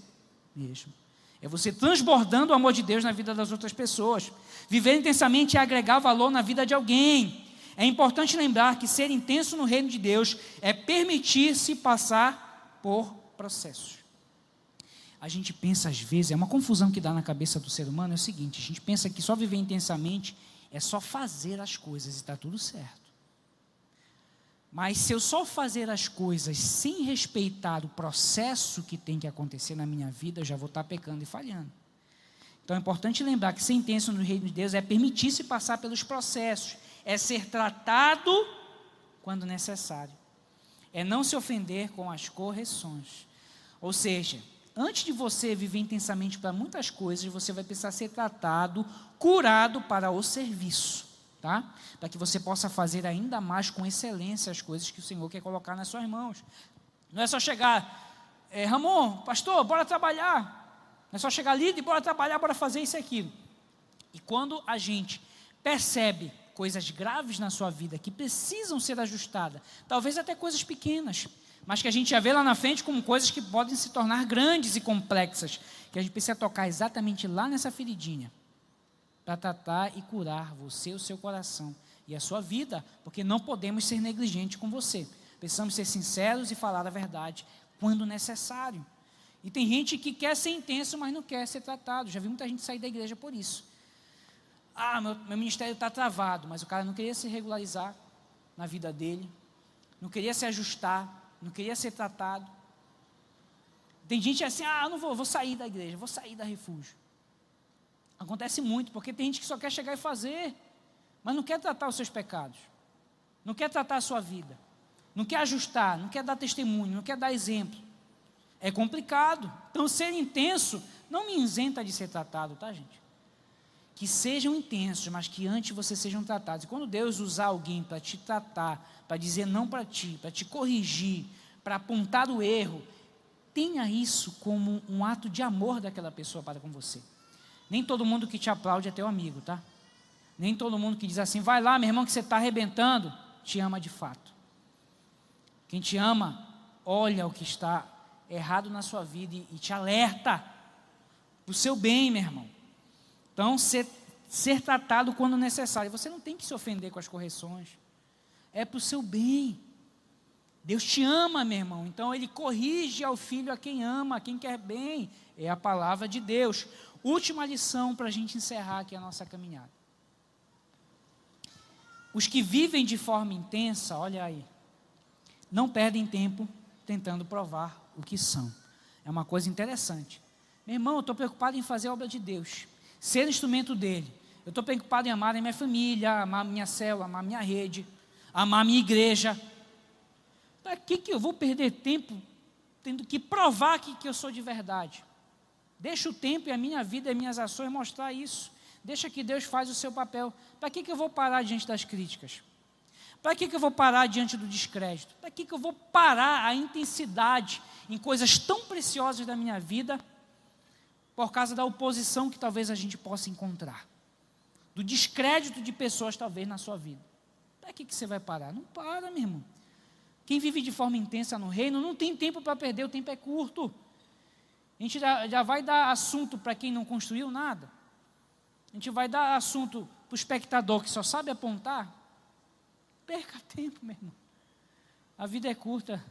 mesmo. É você transbordando o amor de Deus na vida das outras pessoas. Viver intensamente é agregar valor na vida de alguém. É importante lembrar que ser intenso no reino de Deus é permitir-se passar por processos a gente pensa às vezes, é uma confusão que dá na cabeça do ser humano, é o seguinte: a gente pensa que só viver intensamente é só fazer as coisas e está tudo certo. Mas se eu só fazer as coisas sem respeitar o processo que tem que acontecer na minha vida, eu já vou estar pecando e falhando. Então é importante lembrar que ser intenso no reino de Deus é permitir-se passar pelos processos, é ser tratado quando necessário, é não se ofender com as correções. Ou seja, antes de você viver intensamente para muitas coisas, você vai precisar ser tratado, curado para o serviço, tá? Para que você possa fazer ainda mais com excelência as coisas que o Senhor quer colocar nas suas mãos. Não é só chegar, é, Ramon, pastor, bora trabalhar. Não é só chegar ali e bora trabalhar, bora fazer isso e aquilo. E quando a gente percebe coisas graves na sua vida que precisam ser ajustadas, talvez até coisas pequenas, mas que a gente já vê lá na frente como coisas que podem se tornar grandes e complexas, que a gente precisa tocar exatamente lá nessa feridinha, para tratar e curar você, o seu coração e a sua vida, porque não podemos ser negligentes com você. Precisamos ser sinceros e falar a verdade quando necessário. E tem gente que quer ser intenso, mas não quer ser tratado. Já vi muita gente sair da igreja por isso. Ah, meu, meu ministério está travado, mas o cara não queria se regularizar na vida dele, não queria se ajustar, não queria ser tratado. Tem gente assim, ah, não vou, vou sair da igreja, vou sair da refúgio. Acontece muito, porque tem gente que só quer chegar e fazer, mas não quer tratar os seus pecados, não quer tratar a sua vida, não quer ajustar, não quer dar testemunho, não quer dar exemplo. É complicado. Então, ser intenso não me isenta de ser tratado, tá, gente? Que sejam intensos, mas que antes vocês sejam tratados. E quando Deus usar alguém para te tratar, para dizer não para ti, para te corrigir, para apontar o erro, tenha isso como um ato de amor daquela pessoa para com você. Nem todo mundo que te aplaude é teu amigo, tá? Nem todo mundo que diz assim, vai lá, meu irmão, que você está arrebentando, te ama de fato. Quem te ama, olha o que está errado na sua vida e, te alerta para o seu bem, meu irmão. Então, ser, ser tratado quando necessário. Você não tem que se ofender com as correções. É para o seu bem. Deus te ama, meu irmão. Então, Ele corrige ao filho a quem ama, a quem quer bem. É a palavra de Deus. Última lição para a gente encerrar aqui a nossa caminhada. Os que vivem de forma intensa, olha aí, não perdem tempo tentando provar o que são. É uma coisa interessante. Meu irmão, eu estou preocupado em fazer a obra de Deus, ser instrumento dele. Eu estou preocupado em amar a minha família, amar minha célula, amar a minha rede, amar a minha igreja. Para que, que eu vou perder tempo tendo que provar que, que eu sou de verdade? Deixa o tempo e a minha vida e as minhas ações mostrar isso. Deixa que Deus faz o seu papel. Para que, que eu vou parar diante das críticas? Para que, que eu vou parar diante do descrédito? Para que, que eu vou parar a intensidade em coisas tão preciosas da minha vida por causa da oposição que talvez a gente possa encontrar? Do descrédito de pessoas, talvez, na sua vida. Para que, que você vai parar? Não para, meu irmão. Quem vive de forma intensa no reino não tem tempo para perder, o tempo é curto. A gente já, já vai dar assunto para quem não construiu nada. A gente vai dar assunto para o espectador que só sabe apontar perca tempo, meu irmão. A vida é curta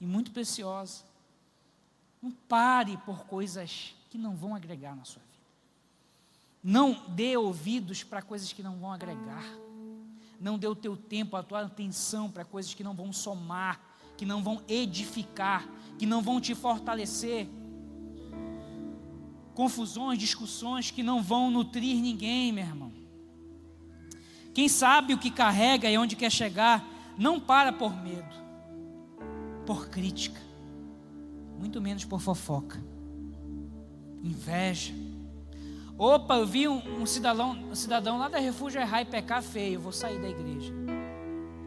e muito preciosa. Não pare por coisas que não vão agregar na sua vida. Não dê ouvidos para coisas que não vão agregar. Não dê o teu tempo, a tua atenção para coisas que não vão somar, que não vão edificar, que não vão te fortalecer. Confusões, discussões que não vão nutrir ninguém, meu irmão. Quem sabe o que carrega e onde quer chegar, não para por medo, por crítica, muito menos por fofoca, inveja. Opa, eu vi um, um cidadão, um cidadão lá da Refúgio errar e pecar feio, vou sair da igreja.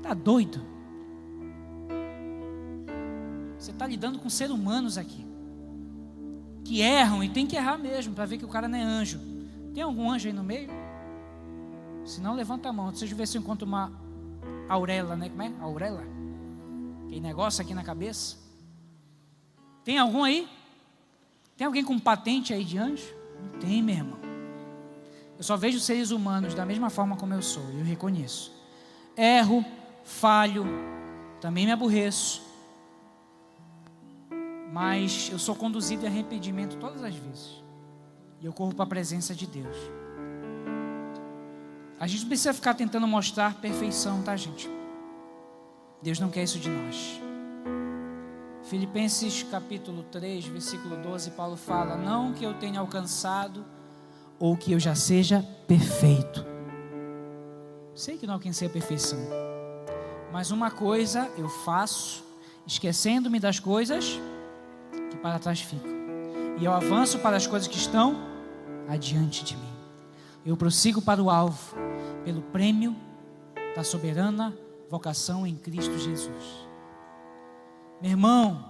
Tá doido? Você está lidando com seres humanos aqui que erram e tem que errar mesmo para ver que o cara não é anjo. Tem algum anjo aí no meio? Se não, levanta a mão. Deixa eu ver se eu encontro uma aurela, né? Como é? Aurela? Aquele negócio aqui na cabeça. Tem algum aí? Tem alguém com patente aí de anjo? Não tem, meu irmão. Eu só vejo seres humanos da mesma forma como eu sou, e eu reconheço. Erro, falho, também me aborreço. Mas eu sou conduzido em arrependimento todas as vezes. E eu corro para a presença de Deus. A gente não precisa ficar tentando mostrar perfeição, tá, gente? Deus não quer isso de nós. Filipenses capítulo 3, versículo 12, Paulo fala: Não que eu tenha alcançado ou que eu já seja perfeito. Sei que não alcancei a perfeição, mas uma coisa eu faço, esquecendo-me das coisas que para trás ficam, e eu avanço para as coisas que estão adiante de mim. Eu prossigo para o alvo, pelo prêmio da soberana vocação em Cristo Jesus. Meu irmão,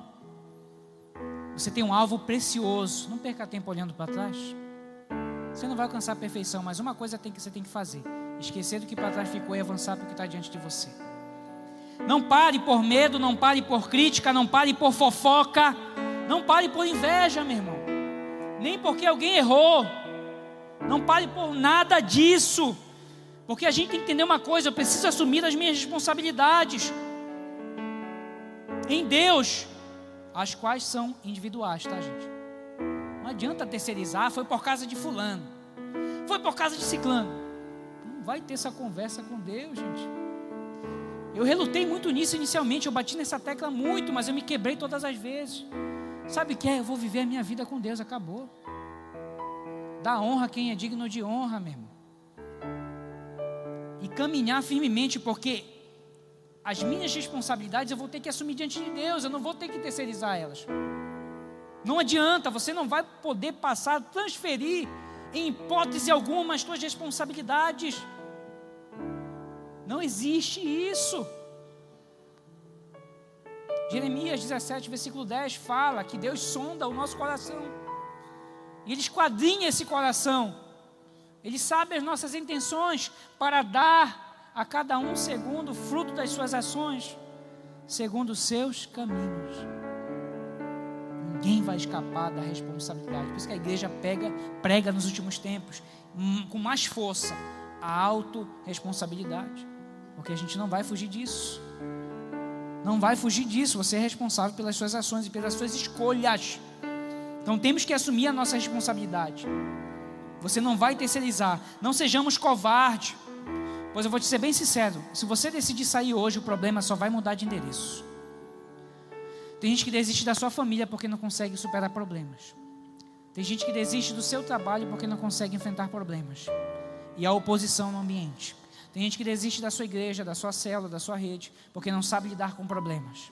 você tem um alvo precioso, não perca tempo olhando para trás. Você não vai alcançar a perfeição, mas uma coisa tem que você tem que fazer: esquecer do que para trás ficou e avançar para o que está diante de você. Não pare por medo, não pare por crítica, não pare por fofoca, não pare por inveja, meu irmão. Nem porque alguém errou. Não pare por nada disso. Porque a gente tem que entender uma coisa: eu preciso assumir as minhas responsabilidades em Deus, as quais são individuais, tá, gente? Não adianta terceirizar, foi por causa de Fulano, foi por causa de Ciclano. Não vai ter essa conversa com Deus, gente. Eu relutei muito nisso inicialmente, eu bati nessa tecla muito, mas eu me quebrei todas as vezes. Sabe o que é? Eu vou viver a minha vida com Deus, acabou. Dá honra a quem é digno de honra, meu irmão e caminhar firmemente, porque as minhas responsabilidades eu vou ter que assumir diante de Deus, eu não vou ter que terceirizar elas. Não adianta, você não vai poder passar, transferir em hipótese alguma as suas responsabilidades. Não existe isso. Jeremias 17, versículo 10 fala que Deus sonda o nosso coração. Ele esquadrinha esse coração ele sabe as nossas intenções para dar a cada um segundo o fruto das suas ações, segundo os seus caminhos. Ninguém vai escapar da responsabilidade. Por isso que a igreja pega, prega nos últimos tempos hum, com mais força a autorresponsabilidade. Porque a gente não vai fugir disso. Não vai fugir disso. Você é responsável pelas suas ações e pelas suas escolhas. Então temos que assumir a nossa responsabilidade. Você não vai terceirizar. Não sejamos covardes. Pois eu vou te ser bem sincero: se você decidir sair hoje, o problema só vai mudar de endereço. Tem gente que desiste da sua família porque não consegue superar problemas. Tem gente que desiste do seu trabalho porque não consegue enfrentar problemas. E a oposição no ambiente. Tem gente que desiste da sua igreja, da sua célula, da sua rede, porque não sabe lidar com problemas.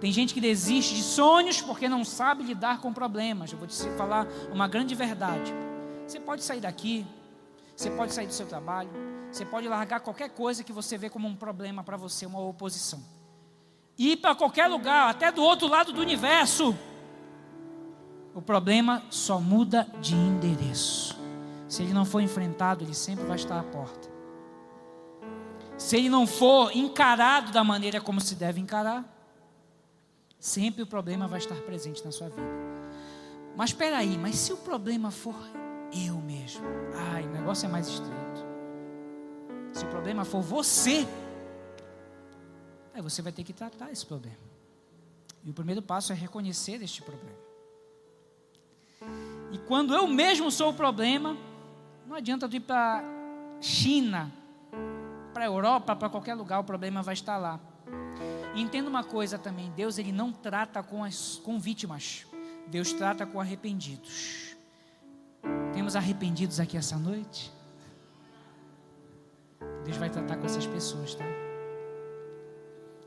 Tem gente que desiste de sonhos porque não sabe lidar com problemas. Eu vou te falar uma grande verdade. Você pode sair daqui, você pode sair do seu trabalho, você pode largar qualquer coisa que você vê como um problema para você, uma oposição. Ir para qualquer lugar, até do outro lado do universo. O problema só muda de endereço. Se ele não for enfrentado, ele sempre vai estar à porta. Se ele não for encarado da maneira como se deve encarar, sempre o problema vai estar presente na sua vida. Mas espera aí, mas se o problema for eu mesmo. Ai, o negócio é mais estreito. Se o problema for você, aí você vai ter que tratar esse problema. E o primeiro passo é reconhecer este problema. E quando eu mesmo sou o problema, não adianta tu ir para China, para Europa, para qualquer lugar, o problema vai estar lá. Entenda uma coisa também, Deus ele não trata com as com vítimas. Deus trata com arrependidos. Temos arrependidos aqui essa noite? Deus vai tratar com essas pessoas, tá?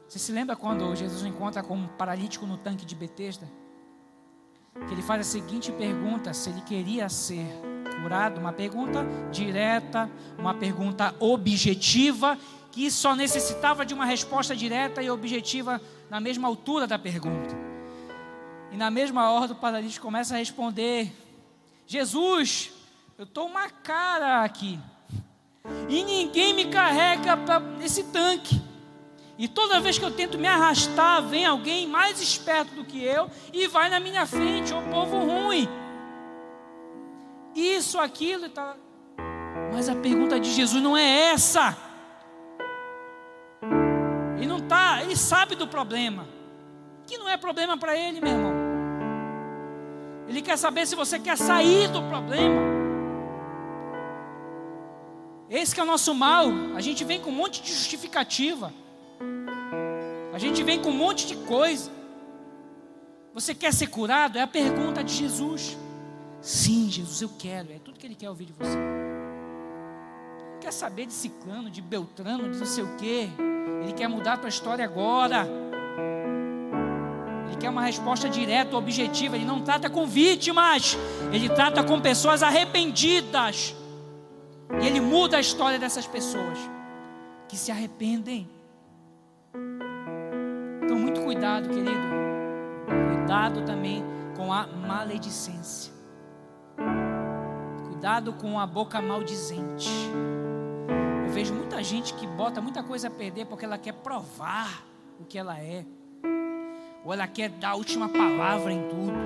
Você se lembra quando Jesus encontra com um paralítico no tanque de Betesda? Que ele faz a seguinte pergunta: se ele queria ser curado, uma pergunta direta, uma pergunta objetiva, que só necessitava de uma resposta direta e objetiva na mesma altura da pergunta. E na mesma hora o paralítico começa a responder Jesus, eu estou uma cara aqui. E ninguém me carrega para esse tanque. E toda vez que eu tento me arrastar, vem alguém mais esperto do que eu e vai na minha frente, o povo ruim. Isso, aquilo e tal. Mas a pergunta de Jesus não é essa. Ele não tá, ele sabe do problema. Que não é problema para ele, meu irmão. Ele quer saber se você quer sair do problema. Esse é o nosso mal. A gente vem com um monte de justificativa. A gente vem com um monte de coisa. Você quer ser curado? É a pergunta de Jesus. Sim, Jesus, eu quero. É tudo que Ele quer ouvir de você. Não quer saber de ciclano, de beltrano, de não sei o quê. Ele quer mudar a tua história agora. Ele quer uma resposta direta, objetiva. Ele não trata com vítimas. Ele trata com pessoas arrependidas. E Ele muda a história dessas pessoas que se arrependem. Então, muito cuidado, querido. Cuidado também com a maledicência. Cuidado com a boca maldizente. Eu vejo muita gente que bota muita coisa a perder porque ela quer provar o que ela é. Ou ela quer dar a última palavra em tudo.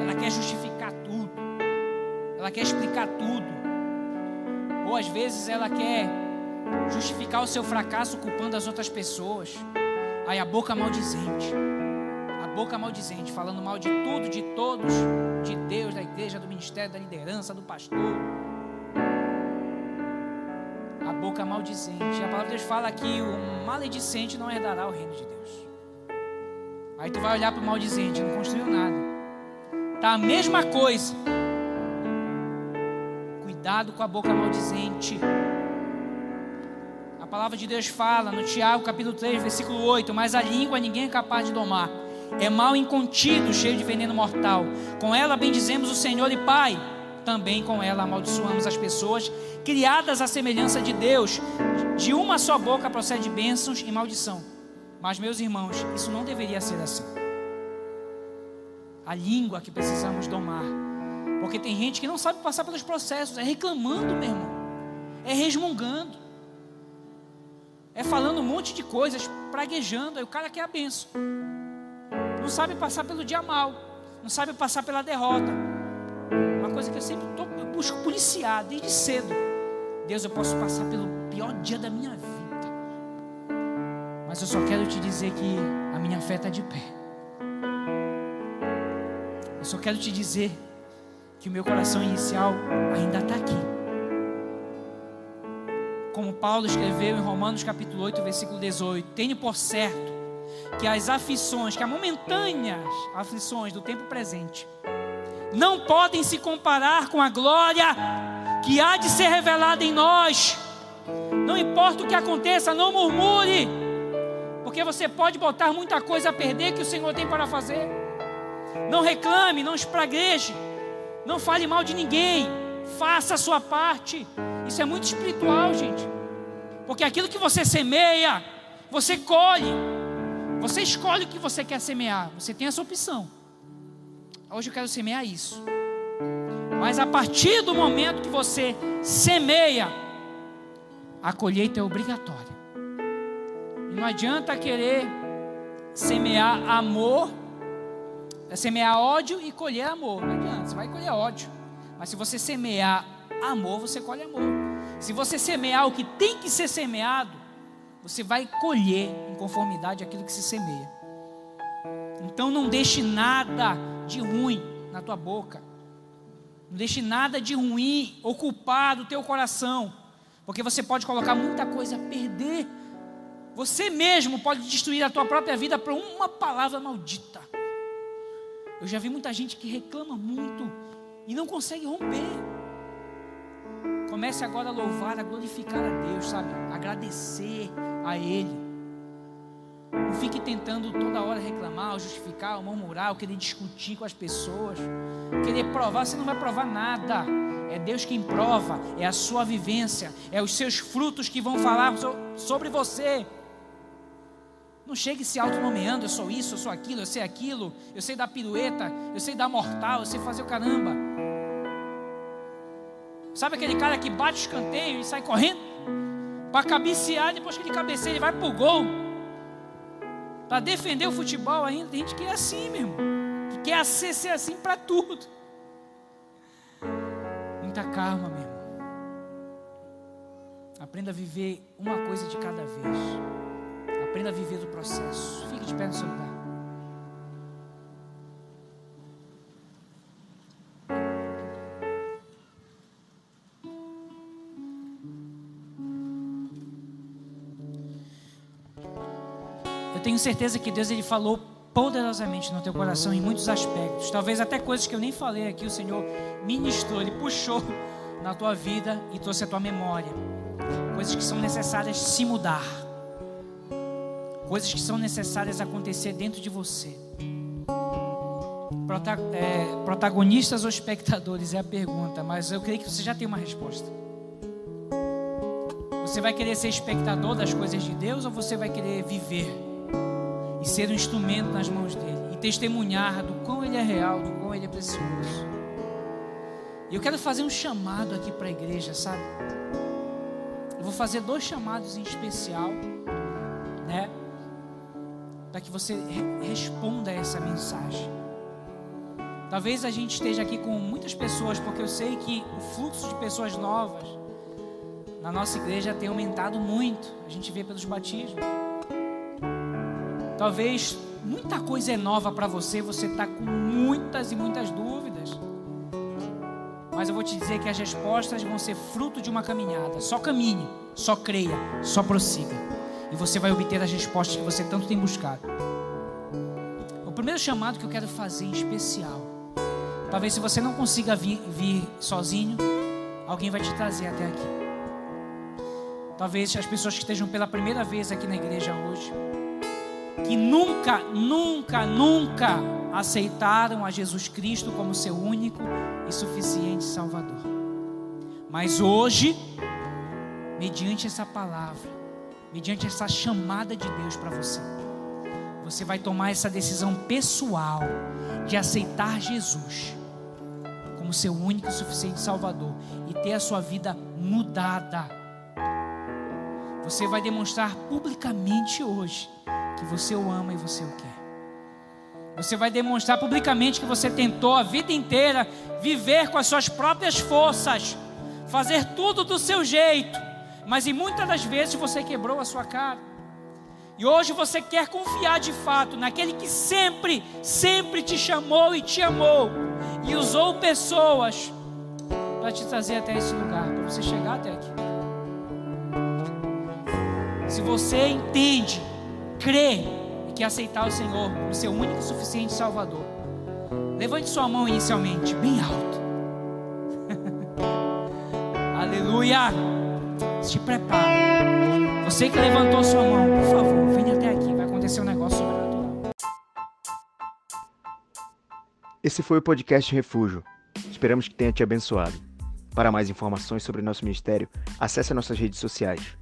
Ela quer justificar tudo. Ela quer explicar tudo. Ou às vezes ela quer justificar o seu fracasso culpando as outras pessoas. Aí a boca maldizente. A boca maldizente, falando mal de tudo, de todos, de Deus, da igreja, do ministério, da liderança, do pastor. A boca maldizente. A palavra de Deus fala que o maledicente não herdará o reino de Deus. Aí tu vai olhar para o maldizente, não construiu nada. Tá a mesma coisa. Cuidado com a boca maldizente. A palavra de Deus fala no Tiago, capítulo 3, versículo 8: Mas a língua ninguém é capaz de domar. É mal incontido, cheio de veneno mortal. Com ela bendizemos o Senhor e Pai. Também com ela amaldiçoamos as pessoas criadas à semelhança de Deus. De uma só boca procede bênçãos e maldição. Mas, meus irmãos, isso não deveria ser assim. A língua que precisamos domar. Porque tem gente que não sabe passar pelos processos, é reclamando, meu irmão, é resmungando, é falando um monte de coisas, praguejando. Aí o cara quer a benção, não sabe passar pelo dia mal, não sabe passar pela derrota. Uma coisa que eu sempre tô, eu busco policiar desde cedo. Deus, eu posso passar pelo pior dia da minha vida. Mas eu só quero te dizer que a minha fé está de pé. Eu só quero te dizer que o meu coração inicial ainda está aqui. Como Paulo escreveu em Romanos capítulo 8, versículo 18: Tenho por certo que as aflições, que as momentâneas aflições do tempo presente, não podem se comparar com a glória que há de ser revelada em nós. Não importa o que aconteça, não murmure, porque você pode botar muita coisa a perder que o Senhor tem para fazer. Não reclame, não espragueje, não fale mal de ninguém, faça a sua parte. Isso é muito espiritual, gente, porque aquilo que você semeia, você colhe. Você escolhe o que você quer semear, você tem essa opção. Hoje eu quero semear isso. Mas a partir do momento que você semeia, a colheita é obrigatória. E não adianta querer semear amor, é semear ódio e colher amor. Não adianta, você vai colher ódio. Mas se você semear amor, você colhe amor. Se você semear o que tem que ser semeado, você vai colher em conformidade aquilo que se semeia. Então não deixe nada de ruim na tua boca. Não deixe nada de ruim ocupar do teu coração, porque você pode colocar muita coisa a perder. Você mesmo pode destruir a tua própria vida por uma palavra maldita. Eu já vi muita gente que reclama muito e não consegue romper. Comece agora a louvar, a glorificar a Deus, sabe? Agradecer a Ele. Não fique tentando toda hora reclamar, justificar, murmurar, querer discutir com as pessoas, querer provar, você não vai provar nada. É Deus quem prova, é a sua vivência, é os seus frutos que vão falar sobre você. Não chegue se autonomeando, eu sou isso, eu sou aquilo, eu sei aquilo, eu sei dar pirueta, eu sei dar mortal, eu sei fazer o caramba. Sabe aquele cara que bate o escanteio e sai correndo? Para cabecear, depois que ele cabeceia, ele vai pro gol. Para defender o futebol ainda, tem gente que é assim mesmo. Que quer ser assim para tudo. Muita calma, meu irmão. Aprenda a viver uma coisa de cada vez. Aprenda a viver do processo. Fique de pé no seu lugar. Eu tenho certeza que Deus ele falou poderosamente no teu coração em muitos aspectos. Talvez até coisas que eu nem falei aqui, o Senhor ministrou, Ele puxou na tua vida e trouxe a tua memória. Coisas que são necessárias se mudar. Coisas que são necessárias acontecer dentro de você. Prota é, protagonistas ou espectadores é a pergunta, mas eu creio que você já tem uma resposta. Você vai querer ser espectador das coisas de Deus ou você vai querer viver e ser um instrumento nas mãos dele e testemunhar do quão ele é real, do quão ele é precioso? E eu quero fazer um chamado aqui para a igreja, sabe? Eu vou fazer dois chamados em especial? Para que você responda a essa mensagem. Talvez a gente esteja aqui com muitas pessoas, porque eu sei que o fluxo de pessoas novas na nossa igreja tem aumentado muito. A gente vê pelos batismos. Talvez muita coisa é nova para você, você está com muitas e muitas dúvidas. Mas eu vou te dizer que as respostas vão ser fruto de uma caminhada. Só caminhe, só creia, só prossiga. E você vai obter as respostas que você tanto tem buscado. O primeiro chamado que eu quero fazer em especial Talvez se você não consiga vir, vir sozinho, alguém vai te trazer até aqui. Talvez as pessoas que estejam pela primeira vez aqui na igreja hoje, que nunca, nunca, nunca aceitaram a Jesus Cristo como seu único e suficiente Salvador. Mas hoje, mediante essa palavra, mediante essa chamada de Deus para você, você vai tomar essa decisão pessoal de aceitar Jesus como seu único e suficiente Salvador e ter a sua vida mudada. Você vai demonstrar publicamente hoje que você o ama e você o quer. Você vai demonstrar publicamente que você tentou a vida inteira viver com as suas próprias forças, fazer tudo do seu jeito, mas em muitas das vezes você quebrou a sua cara. E hoje você quer confiar de fato naquele que sempre, sempre te chamou e te amou e usou pessoas para te trazer até esse lugar, para você chegar até aqui. Se você entende, crê e quer aceitar o Senhor como seu único e suficiente Salvador, levante sua mão inicialmente, bem alto. Aleluia! Se prepare. Você que levantou sua mão, por favor, venha até aqui, vai acontecer um negócio sobrenatural. Esse foi o podcast Refúgio. Esperamos que tenha te abençoado. Para mais informações sobre nosso ministério, acesse nossas redes sociais.